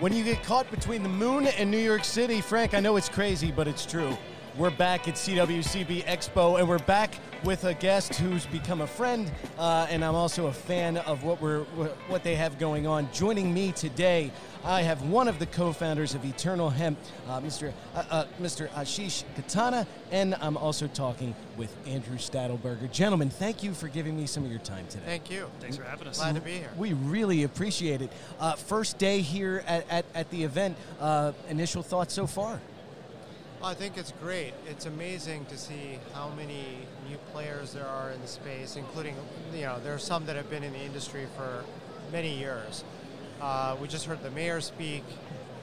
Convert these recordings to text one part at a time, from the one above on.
When you get caught between the moon and New York City, Frank, I know it's crazy, but it's true. We're back at CWCB Expo, and we're back with a guest who's become a friend, uh, and I'm also a fan of what we're what they have going on. Joining me today, I have one of the co-founders of Eternal Hemp, uh, Mr. Uh, uh, Mr. Ashish Katana, and I'm also talking with Andrew Stadelberger. Gentlemen, thank you for giving me some of your time today. Thank you. Thanks for having us. Glad to be here. We really appreciate it. Uh, first day here at, at, at the event. Uh, initial thoughts so far? I think it's great. It's amazing to see how many new players there are in the space, including, you know, there are some that have been in the industry for many years. Uh, we just heard the mayor speak,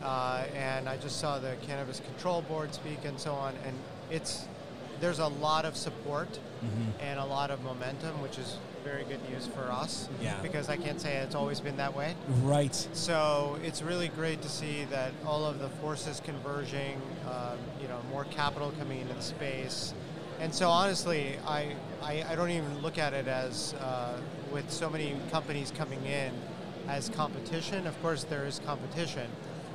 uh, and I just saw the Cannabis Control Board speak, and so on. And it's there's a lot of support Mm-hmm. and a lot of momentum, which is very good news for us. Yeah. Because I can't say it's always been that way. Right. So it's really great to see that all of the forces converging, um, you know, more capital coming into the space. And so honestly, I, I, I don't even look at it as, uh, with so many companies coming in, as competition. Of course, there is competition.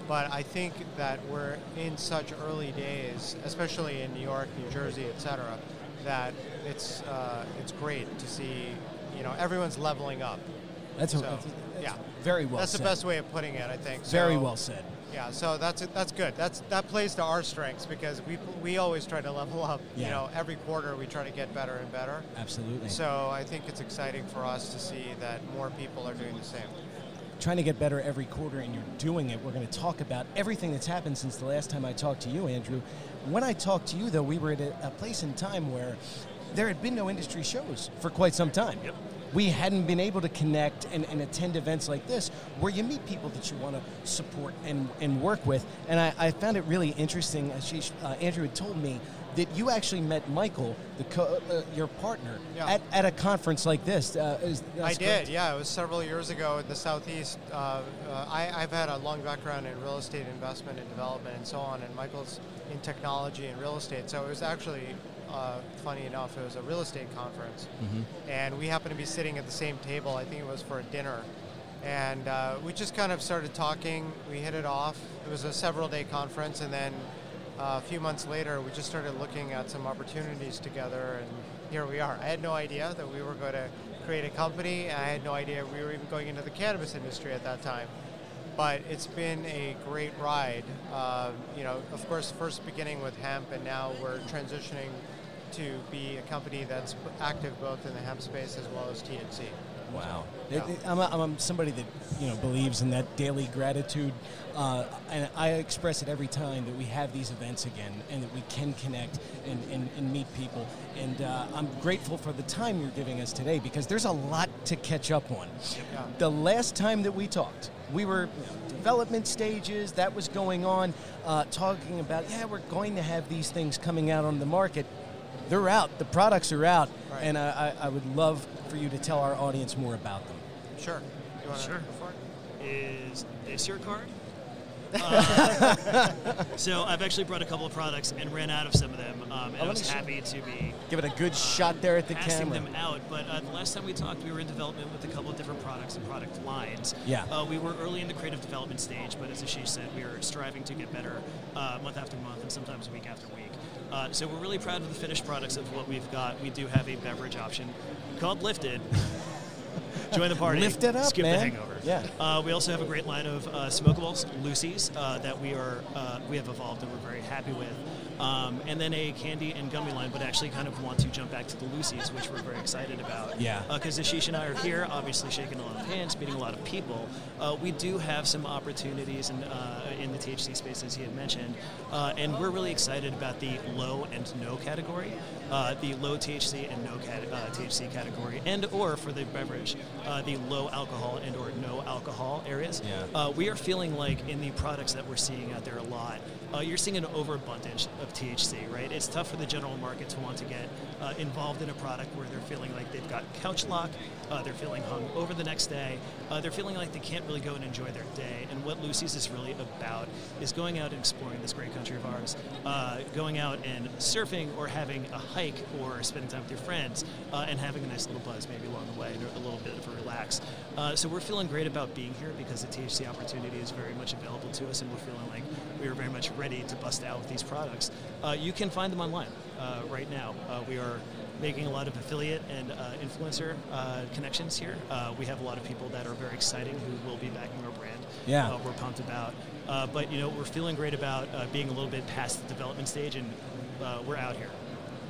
But I think that we're in such early days, especially in New York, New Jersey, et cetera, that it's, uh, it's great to see, you know, everyone's leveling up. That's, a, So, that's, that's yeah. very well That's said. the best way of putting it, I think. Very well said. yeah, so that's that's good. That's that plays to our strengths because we we always try to level up. Yeah. You know, every quarter we try to get better and better. Absolutely. So I think it's exciting for us to see that more people are doing the same. Trying to get better every quarter, and you're doing it. We're going to talk about everything that's happened since the last time I talked to you, Andrew. When I talked to you, though, we were at a, a place in time where there had been no industry shows for quite some time. Yep. We hadn't been able to connect and, and attend events like this where you meet people that you want to support and, and work with. And I, I found it really interesting. Ashish, uh, Andrew had told me that you actually met Michael, the co- uh, your partner, Yeah. at, at a conference like this. Uh, is, I that's did, correct? yeah. It was several years ago in the southeast. Uh, uh, I, I've had a long background in real estate investment and development and so on, and Michael's in technology and real estate. So it was actually uh, funny enough. It was a real estate conference, and we happened to be sitting at the same table. I think it was for a dinner, and uh, we just kind of started talking. We hit it off. It was a several-day conference, and then uh, a few months later, we just started looking at some opportunities together, and here we are. I had no idea that we were going to create a company, I had no idea we were even going into the cannabis industry at that time. But it's been a great ride. Um, you know, of course, first beginning with hemp, and now we're transitioning to be a company that's active both in the hemp space as well as THC. Wow. Yeah. It- it- I'm, a, I'm somebody that you know believes in that daily gratitude, uh, and I express it every time that we have these events again, and that we can connect and, and, and meet people. And uh, I'm grateful for the time you're giving us today because there's a lot to catch up on. Yeah. The last time that we talked, we were you know, development stages. That was going on, uh, talking about yeah, we're going to have these things coming out on the market. They're out. The products are out, Right. and I, I I would love for you to tell our audience more about them. Sure. You want to Sure. go for it? Is this your card? Uh, so I've actually brought a couple of products and ran out of some of them, um, and Oh, I was happy to be Give it a good shot there at the passing camera. them out. But uh, the last time we talked, we were in development with a couple of different products and product lines. Yeah. Uh, we were early in the creative development stage, but as Ashish said, we are striving to get better uh, month after month and sometimes week after week. Uh, so we're really proud of the finished products of what we've got. We do have a beverage option called Lifted. Join the party. Lift it up, Skip man. the hangover. Yeah. Uh, we also have a great line of uh, smokables, Lucy's, uh, that we are uh, we have evolved and we're very happy with. Um, and then a candy and gummy line, but actually kind of want to jump back to the Lucy's, which we're very excited about. Yeah. Because Ashish and I are here, obviously shaking a lot of hands, meeting a lot of people. Uh, we do have some opportunities in, uh, in the THC space, as he had mentioned, uh, and we're really excited about the low and no category, uh, the low THC and no cat- uh, THC category, and or for the beverage, uh, the low alcohol and or no alcohol areas. Yeah. Uh, we are feeling like in the products that we're seeing out there a lot, uh, you're seeing an overabundance of THC, right? It's tough for the general market to want to get uh, involved in a product where they're feeling like they've got couch lock, uh, they're feeling hung over the next day, uh, they're feeling like they can't really go and enjoy their day. And what Lucy's is really about is going out and exploring this great country of ours, uh, going out and surfing or having a hike or spending time with your friends uh, and having a nice little buzz maybe along the way and a little bit of a relax. Uh, so we're feeling great about being here because the THC opportunity is very much available to us and we're feeling like we are very much ready to bust out with these products. Uh, you can find them online uh, right now. Uh, we are making a lot of affiliate and uh, influencer uh, connections here. Uh, we have a lot of people that are very exciting who will be backing our brand. Yeah. we're pumped about. but you know, we're feeling great about being a little bit past the development stage, and we're out here.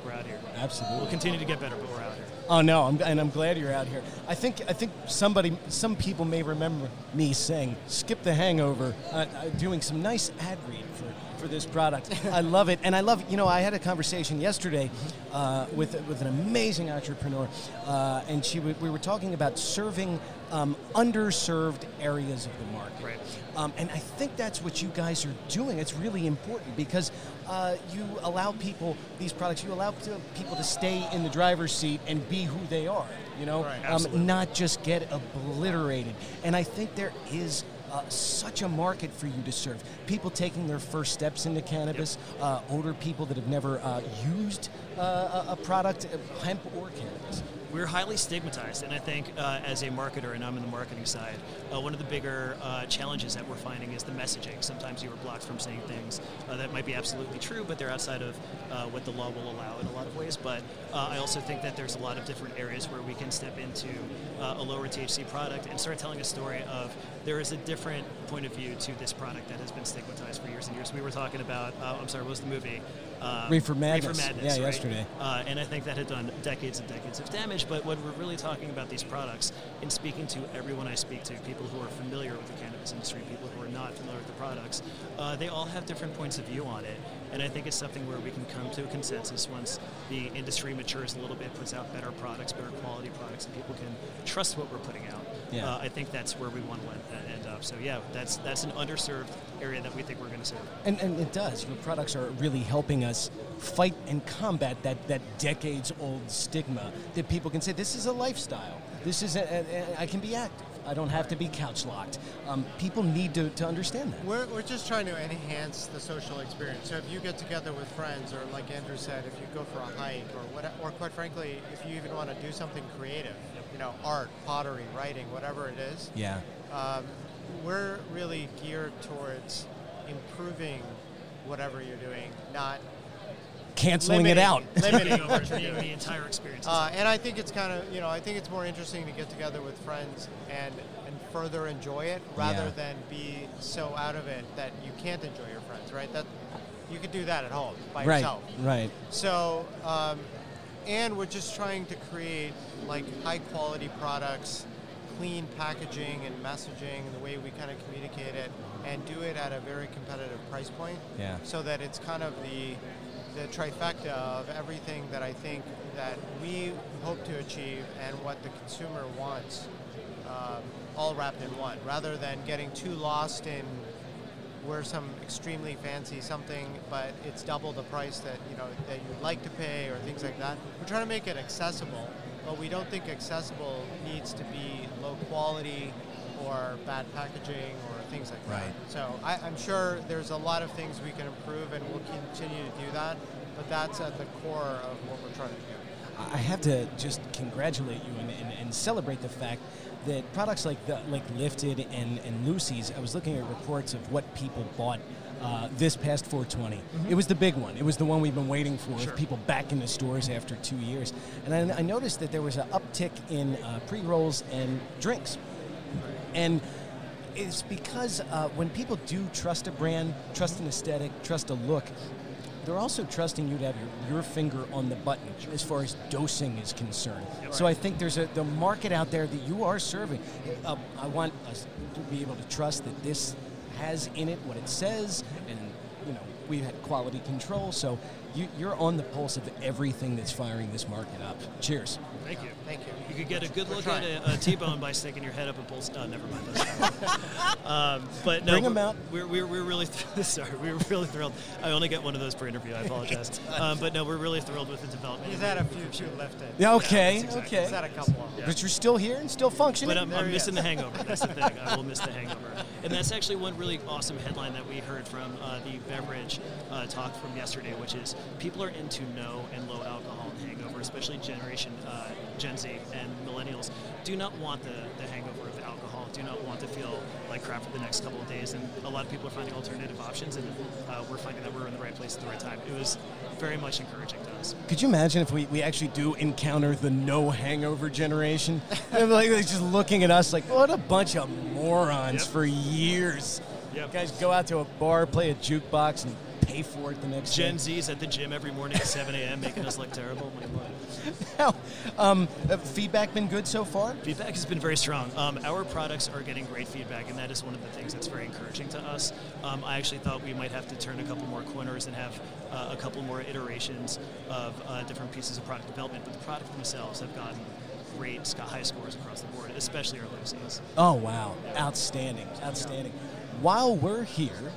We're out here. Absolutely. We'll continue to get better, but we're out. Oh no, I'm, and I'm glad you're out here. I think I think somebody, some people may remember me saying, "Skip the hangover," uh, uh, doing some nice ad read for for this product. I love it, and I love. You know, I had a conversation yesterday uh, with with an amazing entrepreneur, uh, and she w- we were talking about serving um, underserved areas of the market. Right. Um, and I think that's what you guys are doing. It's really important because uh, you allow people these products. You allow to, people to stay in the driver's seat and be who they are. You know, Right. um, not just get obliterated. And I think there is. Uh, such a market for you to serve. People taking their first steps into cannabis, uh, older people that have never uh, used uh, a, a product, uh, hemp or cannabis. We're highly stigmatized, and I think uh, as a marketer, and I'm in the marketing side, uh, one of the bigger uh, challenges that we're finding is the messaging. Sometimes you are blocked from saying things uh, that might be absolutely true, but they're outside of uh, what the law will allow in a lot of ways. But uh, I also think that there's a lot of different areas where we can step into a lower THC product and start telling a story of there is a different point of view to this product that has been stigmatized for years and years. We were talking about, I'm sorry, what was the movie? Um, Reefer Madness. Reefer Madness, Yeah, right? yesterday. Uh, and I think that had done decades and decades of damage. But when we're really talking about these products, in speaking to everyone I speak to, people who are familiar with the cannabis industry, people who are not familiar with the products, uh, they all have different points of view on it. And I think it's something where we can come to a consensus once the industry matures a little bit, puts out better products, better quality products, and people can trust what we're putting out. Yeah. Uh, I think that's where we want to end, up. So yeah, that's that's an underserved area that we think we're going to serve. And, and it does. Your products are really helping us fight and combat that, that decades old stigma that people can say, this is a lifestyle. This is, a, a, a, I can be active. I don't have to be couch locked. Um, people need to, to understand that. We're, we're just trying to enhance the social experience. So if you get together with friends, or like Andrew said, if you go for a hike, or what, or quite frankly, if you even want to do something creative, you know, art, pottery, writing, whatever it is, Yeah. um, we're really geared towards improving whatever you're doing, not Canceling it out. limiting Over the, the entire experience. Uh, and I think it's kind of, you know, I think it's more interesting to get together with friends and, and further enjoy it rather Yeah. than be so out of it that you can't enjoy your friends, right? That you could do that at home by right. yourself. Right. So, um, and we're just trying to create like high quality products, clean packaging and messaging, and the way we kind of communicate it, and do it at a very competitive price point. Yeah. So that it's kind of the the trifecta of everything that I think that we hope to achieve and what the consumer wants, um, all wrapped in one, rather than getting too lost in we're some extremely fancy something, but it's double the price that you know that you'd like to pay or things like that. We're trying to make it accessible, but we don't think accessible needs to be low quality or bad packaging or things like Right. that. So I, I'm sure there's a lot of things we can improve, and we'll continue to do that. But that's at the core of what we're trying to do. I have to just congratulate you and, and, and celebrate the fact that products like the, like Lifted and, and Lucy's, I was looking at reports of what people bought uh, this past 420. It was the big one. It was the one we've been waiting for. Sure. People back in the stores after two years, and I, I noticed that there was an uptick in uh, pre rolls and drinks, and it's because uh, when people do trust a brand, trust an aesthetic, trust a look, they're also trusting you to have your, your finger on the button as far as dosing is concerned. So I think there's a the market out there that you are serving. Uh, I want us to be able to trust that this has in it what it says, and you know we've had quality control. So you, you're on the pulse of everything that's firing this market up. Cheers. Thank you. Thank you. You could get a good We're look trying. at a, a T-bone by sticking your head up and pulse. Uh, never mind. Um, but no, Bring 'em we're- out. We're, we're, we're really th- sorry. We're really thrilled. I only get one of those per interview. I apologize. um, but no, we're really thrilled with the development. He's had a few too lifted. Yeah, okay, that's exactly- okay. He's had a couple of them. Yeah. But you're still here and still functioning. But I'm, I'm missing is. the hangover. That's the thing. I will miss the hangover. And that's actually one really awesome headline that we heard from uh, the beverage uh, talk from yesterday, which is people are into no and low alcohol hangover, especially generation uh, Gen Z and millennials do not want the, the hangover of alcohol, do not want to feel like crap for the next couple of days. And a lot of people are finding alternative options, and uh, we're finding that we're in the right place at the right time. It was very much encouraging to us. Could you imagine if we, we actually do encounter the no hangover generation? They're like just looking at us like, what a bunch of morons Yep. for years. Yep. Guys go out to a bar, play a jukebox, and pay for it the next Gen day. Z's at the gym every morning at 7 a.m. making us look terrible. My God. Now, um, uh, feedback been good so far? Feedback has been very strong. Um, our products are getting great feedback, and that is one of the things that's very encouraging to us. Um, I actually thought we might have to turn a couple more corners and have uh, a couple more iterations of uh, different pieces of product development, but the product themselves have gotten great high scores across the board, especially our Lucy's. Oh wow, outstanding, outstanding. While we're here,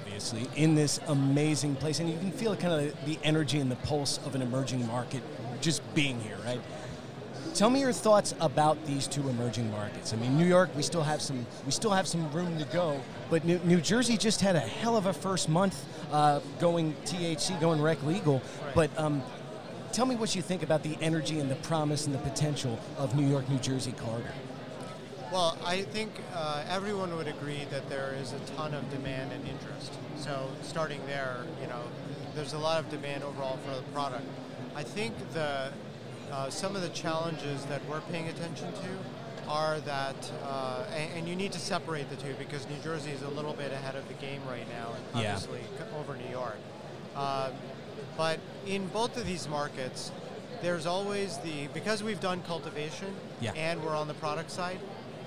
obviously in this amazing place, and you can feel kind of the energy and the pulse of an emerging market just being here, right? Tell me your thoughts about these two emerging markets. I mean, New York, we still have some, we still have some room to go, but New, New Jersey just had a hell of a first month uh, going THC, going rec legal. But um, tell me what you think about the energy and the promise and the potential of New York, New Jersey corridor. Well, I think uh, everyone would agree that there is a ton of demand and interest. So starting there, you know, there's a lot of demand overall for the product. I think the uh, some of the challenges that we're paying attention to are that, uh, and, and you need to separate the two because New Jersey is a little bit ahead of the game right now, and Yeah. obviously over New York. Um, but in both of these markets, there's always the because we've done cultivation Yeah. and we're on the product side.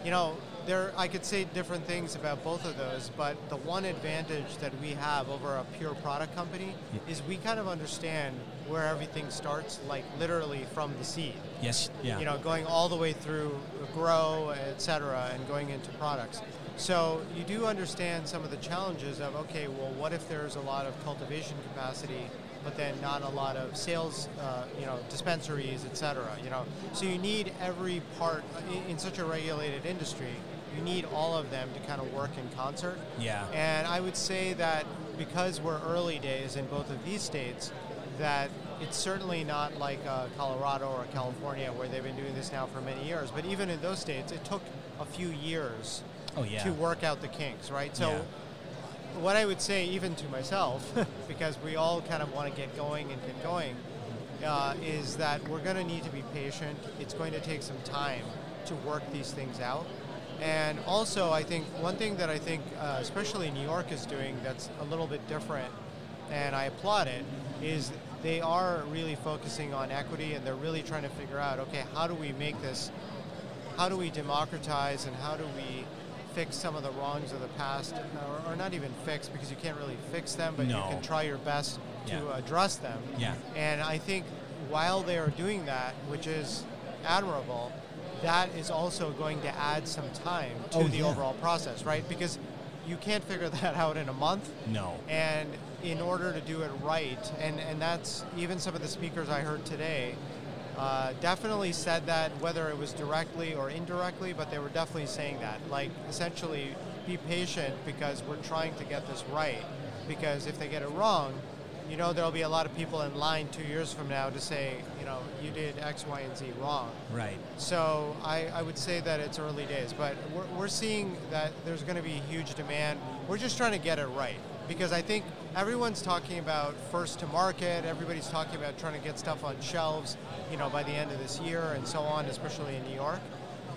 You know, there I could say different things about both of those, but the one advantage that we have over a pure product company Yeah. is we kind of understand where everything starts, like literally from the seed. Yes, yeah. You know, going all the way through grow, et cetera, and going into products. So you do understand some of the challenges of okay, well, what if there's a lot of cultivation capacity, but then not a lot of sales, uh, you know, dispensaries, et cetera. You know, so you need every part in, in such a regulated industry. You need all of them to kind of work in concert. Yeah. And I would say that because we're early days in both of these states, that it's certainly not like uh, Colorado or California where they've been doing this now for many years. But even in those states, it took a few years Oh yeah. to work out the kinks, right? So, Yeah. What I would say, even to myself, because we all kind of want to get going and get going, uh, is that we're going to need to be patient. It's going to take some time to work these things out. And also, I think one thing that I think, uh, especially New York is doing that's a little bit different, and I applaud it, is they are really focusing on equity and they're really trying to figure out, okay, how do we make this how do we democratize and how do we fix some of the wrongs of the past, or, or not even fix because you can't really fix them, but No. you can try your best to Yeah. address them. Yeah. And I think while they are doing that, which is admirable, that is also going to add some time to Oh, the yeah. overall process, right? Because you can't figure that out in a month. No. And in order to do it right, and, and that's even some of the speakers I heard today uh, definitely said that, whether it was directly or indirectly, but they were definitely saying that. Like, essentially, be patient because we're trying to get this right. Because if they get it wrong, you know, there'll be a lot of people in line two years from now to say, you know, you did X, Y, and Z wrong. Right. So I, I would say that it's early days, but we're, we're seeing that there's going to be huge demand. We're just trying to get it right because I think everyone's talking about first to market. Everybody's talking about trying to get stuff on shelves, you know, by the end of this year and so on, especially in New York.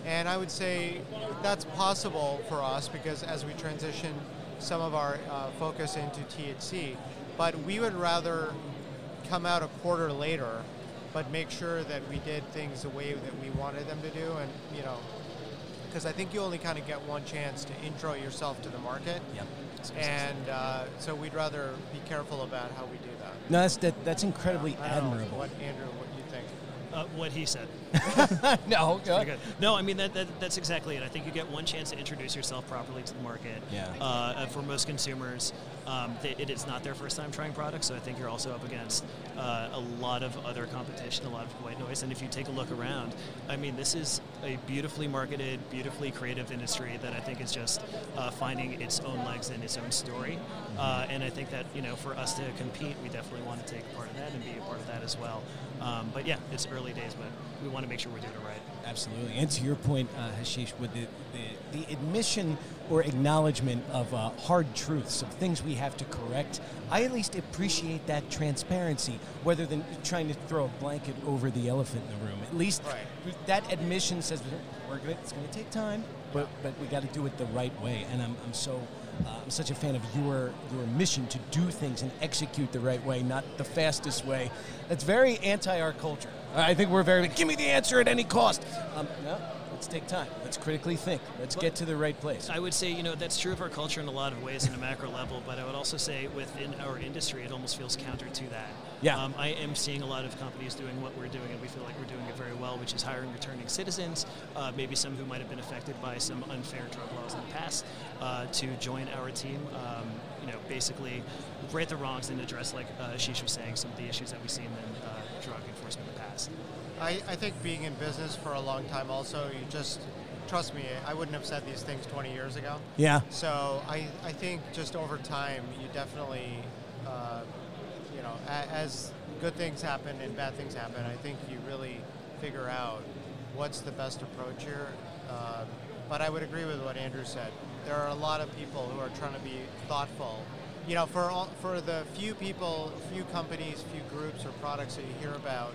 And I would say that's possible for us because as we transition some of our uh, focus into THC, but we would rather come out a quarter later, but make sure that we did things the way that we wanted them to do, and you know, because I think you only kind of get one chance to intro yourself to the market. Yep. And uh, so we'd rather be careful about how we do that. No, that's that, that's incredibly I know admirable. What Andrew, what do you think? Uh, what he said. no, good. No, I mean that, that that's exactly it. I think you get one chance to introduce yourself properly to the market. Yeah. Uh, for most consumers, um, they, it is not their first time trying products, so I think you're also up against uh, a lot of other competition, a lot of white noise. And if you take a look around, I mean, this is a beautifully marketed, beautifully creative industry that I think is just uh, finding its own legs and its own story. Uh, and I think that you know, for us to compete, we definitely want to take part of that and be a part of that as well. Um, but yeah, it's early days, but we want to make sure we're doing it right. Absolutely. And to your point, uh, Hashish, with the, the, the admission or acknowledgement of uh, hard truths, of things we have to correct, I at least appreciate that transparency, rather than trying to throw a blanket over the elephant in the room. At least Right. that admission says we're gonna, it's going to take time, but, but we got to do it the right way. And I'm, I'm so uh, I'm such a fan of your your mission to do things and execute the right way, not the fastest way. That's very anti our culture. I think we're very give me the answer at any cost. Um, no, let's take time. Let's critically think. Let's get to the right place. I would say, you know, that's true of our culture in a lot of ways in a macro level, but I would also say within our industry, it almost feels counter to that. Yeah. Um, I am seeing a lot of companies doing what we're doing, and we feel like we're doing it very well, which is hiring returning citizens, uh, maybe some who might have been affected by some unfair drug laws in the past, uh, to join our team. Um, you know, basically right the wrongs and address, like uh, Ashish was saying, some of the issues that we've seen in uh, drug enforcement in the past. I, I think being in business for a long time also, you just, trust me, I wouldn't have said these things 20 years ago. Yeah. So I, I think just over time, you definitely, you know, as good things happen and bad things happen, I think you really figure out what's the best approach here. Uh, but I would agree with what Andrew said. There are a lot of people who are trying to be thoughtful. You know, for all, for the few people, few companies, few groups or products that you hear about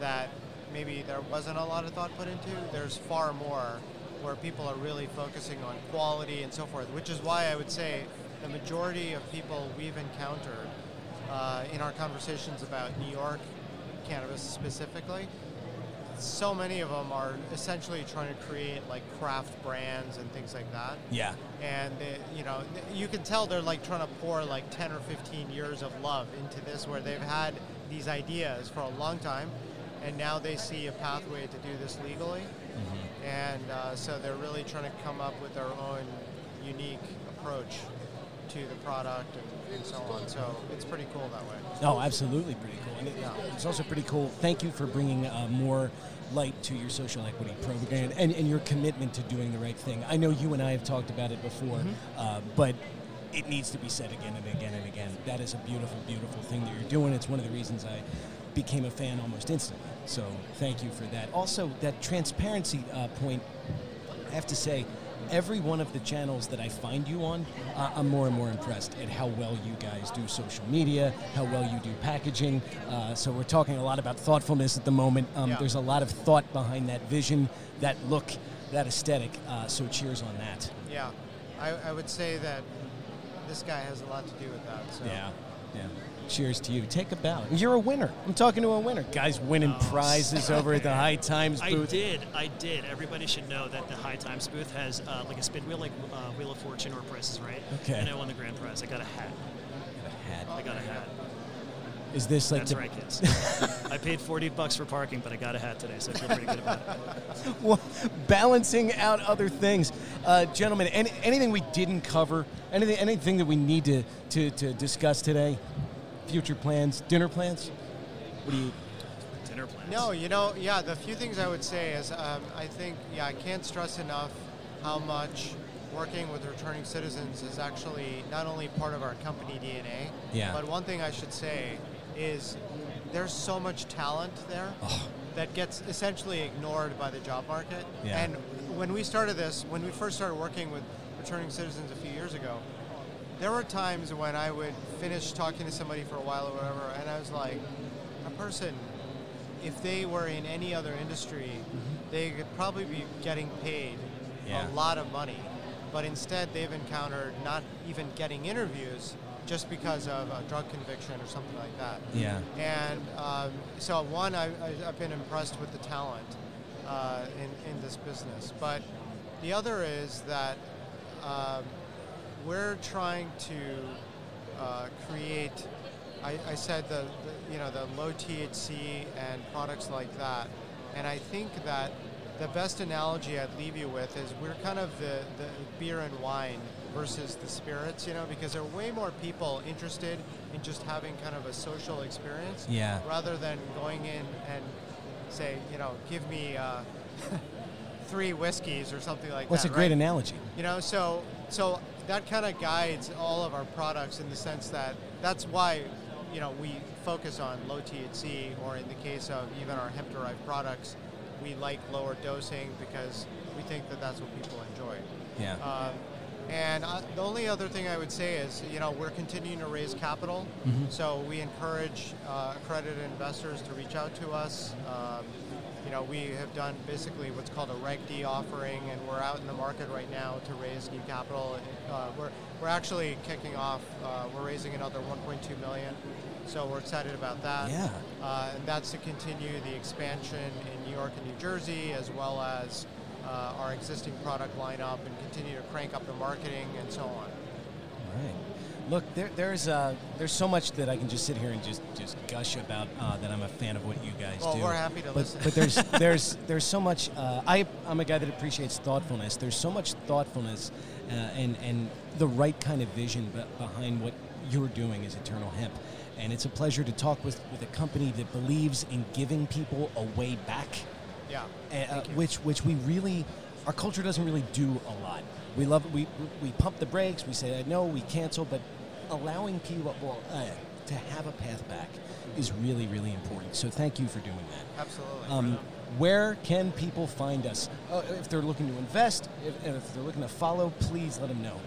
that maybe there wasn't a lot of thought put into, there's far more where people are really focusing on quality and so forth, which is why I would say the majority of people we've encountered uh, in our conversations about New York cannabis specifically, so many of them are essentially trying to create like craft brands and things like that. Yeah. And they, you know, you can tell they're like trying to pour like 10 or 15 years of love into this, where they've had these ideas for a long time, and now they see a pathway to do this legally. And uh, so they're really trying to come up with their own unique approach to the product and, and so on. So it's pretty cool that way. Oh, absolutely pretty cool. And it, it's also pretty cool. Thank you for bringing uh, more light to your social equity program and, and your commitment to doing the right thing. I know you and I have talked about it before, uh, but it needs to be said again and again and again. That is a beautiful, beautiful thing that you're doing. It's one of the reasons I became a fan almost instantly. So thank you for that. Also, that transparency uh, point, I have to say, every one of the channels that I find you on, uh, I'm more and more impressed at how well you guys do social media, how well you do packaging. Uh, so we're talking a lot about thoughtfulness at the moment. Um, Yeah. There's a lot of thought behind that vision, that look, that aesthetic. Uh, so cheers on that. Yeah, I, I would say that this guy has a lot to do with that. So. Yeah. Cheers to you. Take a bow. You're a winner. I'm talking to a winner. Guys winning Oh, prizes over at the High Times booth. I did, I did. Everybody should know that the High Times booth has uh, like a spin wheel, like uh, Wheel of Fortune or Price is Right. Okay. And I won the grand prize. I got a hat. A hat. I got a hat. Is this like That's the right, kids. I paid 40 bucks for parking, but I got a hat today, so I feel pretty good about it. well, balancing out other things. Uh, gentlemen, any, anything we didn't cover? Anything, anything that we need to, to, to discuss today? Future plans, dinner plans? What do you? Dinner plans. No, you know, yeah, the few things I would say is um, I think, yeah, I can't stress enough how much working with returning citizens is actually not only part of our company DNA, Yeah. but one thing I should say is there's so much talent there that gets essentially ignored by the job market. Yeah. And when we started this, when we first started working with returning citizens a few years ago, there were times when I would finish talking to somebody for a while or whatever, and I was like, a person, if they were in any other industry, they could probably be getting paid Yeah. a lot of money. But instead, they've encountered not even getting interviews just because of a drug conviction or something like that. Yeah. And um, so, one, I, I, I've been impressed with the talent uh, in, in this business. But the other is that um, we're trying to uh, create. I, I said the, the you know the low THC and products like that, and I think that the best analogy I'd leave you with is we're kind of the, the beer and wine versus the spirits, you know, because there are way more people interested in just having kind of a social experience Yeah. rather than going in and say, you know, give me uh, three whiskeys or something like that. What's that. a great right? analogy? You know, so so that kind of guides all of our products in the sense that that's why you know we focus on low THC, or in the case of even our hemp-derived products, we like lower dosing because we think that that's what people enjoy. Yeah. Um, and uh, the only other thing I would say is, you know, we're continuing to raise capital, so we encourage uh, accredited investors to reach out to us. Um, know, we have done basically what's called a Reg D offering, and we're out in the market right now to raise new capital. Uh, we're, we're actually kicking off. Uh, we're raising another 1.2 million, so we're excited about that. Yeah. Uh, and that's to continue the expansion in New York and New Jersey, as well as uh, our existing product lineup, and continue to crank up the marketing and so on. Right. Look, there, there's uh, there's so much that I can just sit here and just, just gush about uh, that I'm a fan of what you guys Well, do. we're happy to but, listen. But there's there's there's so much. Uh, I I'm a guy that appreciates thoughtfulness. There's so much thoughtfulness uh, and and the right kind of vision be- behind what you're doing as Eternal Hemp. And it's a pleasure to talk with, with a company that believes in giving people a way back Yeah. uh, which which we really our culture doesn't really do a lot. We love we we pump the brakes. We say no, we cancel, but allowing people well, uh, to have a path back is really really important. So thank you for doing that. Absolutely. Um, where can people find us uh, if they're looking to invest? If, if they're looking to follow, please let them know.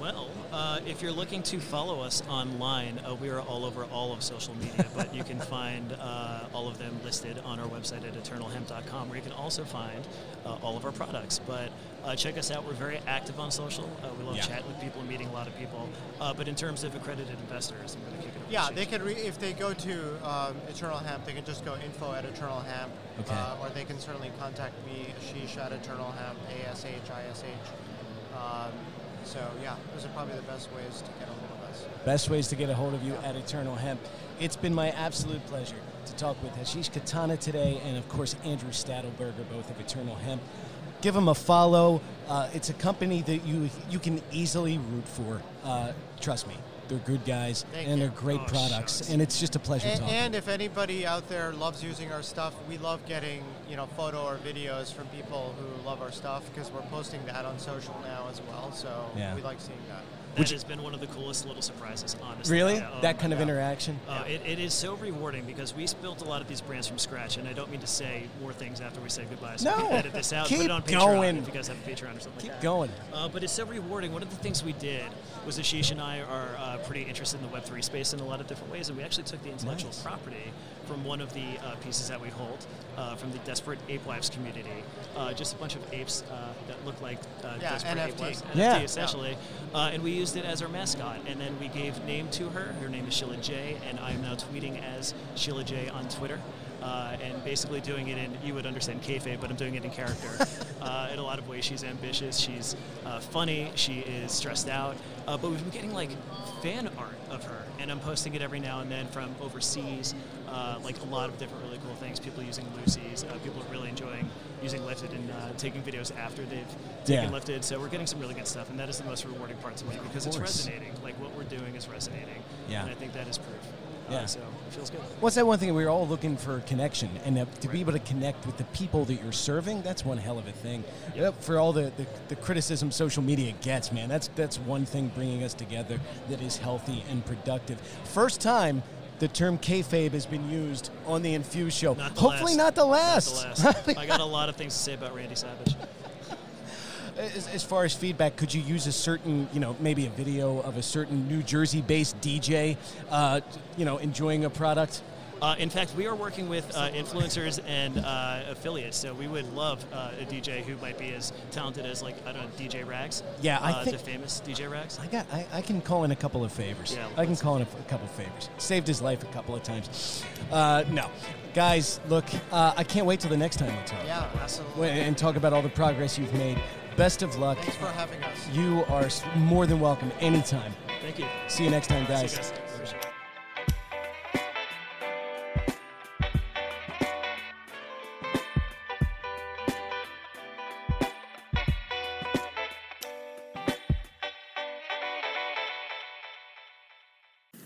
Well, uh, if you're looking to follow us online, uh, we are all over all of social media, but you can find uh, all of them listed on our website at eternalhemp.com, where you can also find uh, all of our products. But uh, check us out. We're very active on social. Uh, we love Yeah. chatting with people and meeting a lot of people. Uh, but in terms of accredited investors, I'm going to kick it over yeah, they could re- if they go to um, Eternal Hemp, they can just go info at Eternal Hemp, Okay. uh, or they can certainly contact me, Ashish at Eternal Hemp, A S H I S H. Um, so yeah, those are probably the best ways to get a hold of us. Best ways to get a hold of you at Eternal Hemp. It's been my absolute pleasure to talk with Hashish Katana today and, of course, Andrew Stadelberger, both of Eternal Hemp. Give them a follow. Uh, it's a company that you you can easily root for. Uh, trust me, they're good guys Thank and you. they're great Oh, products, shucks. and it's just a pleasure And, talking. and if anybody out there loves using our stuff, we love getting you know photo or videos from people who love our stuff because we're posting that on social now as well. So Yeah. we like seeing that. That has been one of the coolest little surprises, honestly. really, Yeah, oh that kind of God. interaction. Uh, it, it is so rewarding because we built a lot of these brands from scratch, and I don't mean to say more things after we say goodbye. So No, edit this out, put keep it on Patreon going. if you guys have a Patreon or something Keep like that. going. Uh, but it's so rewarding. One of the things we did was Ashish and I are uh, pretty interested in the Web3 space in a lot of different ways, and we actually took the intellectual Nice. property from one of the uh, pieces that we hold uh, from the Desperate Ape Wives community. Uh, just a bunch of apes uh, that look like uh, Yeah, Desperate Ape NFT. Wives. Yeah. NFT, essentially. Uh, and we used it as our mascot, and then we gave name to her. Her name is Sheila J, and I am now tweeting as Sheila J on Twitter. Uh, and basically doing it in, you would understand kayfabe, but I'm doing it in character. uh, in a lot of ways, she's ambitious, she's uh, funny, she is stressed out. Uh, but we've been getting like fan art of her, and I'm posting it every now and then from overseas. Uh, like a lot of different really cool things. People using Lucy's, uh, people are really enjoying using Lifted and uh, taking videos after they've taken Yeah. Lifted. So we're getting some really good stuff, and that is the most rewarding part to me because it's resonating. Like what we're doing is resonating. Yeah. And I think that is proof. Yeah. Uh, so it feels good. What's that one thing we are all looking for connection, and to be able to connect with the people that you're serving, that's one hell of a thing. Yep. For all the, the, the criticism social media gets, man, that's that's one thing bringing us together that is healthy and productive. First time the term kayfabe has been used on the Infuse show. Not the Hopefully, last. not the Not last. the last. I got a lot of things to say about Randy Savage. As, as far as feedback, could you use a certain, you know, maybe a video of a certain New Jersey-based DJ, uh, you know, enjoying a product? Uh, in fact, we are working with uh, influencers and uh, affiliates, so we would love uh, a DJ who might be as talented as, like, I don't know, DJ Rags. Yeah, I uh, think- the famous DJ Rags. I got. I, I can call in a couple of favors. Yeah, I can call in a, a couple of favors. Saved his life a couple of times. Uh, no, guys, look, uh, I can't wait till the next time we talk. Yeah, absolutely. And talk about all the progress you've made. Best of luck. Thanks for having us. You are more than welcome anytime. Thank you. See you next time, See you guys. guys.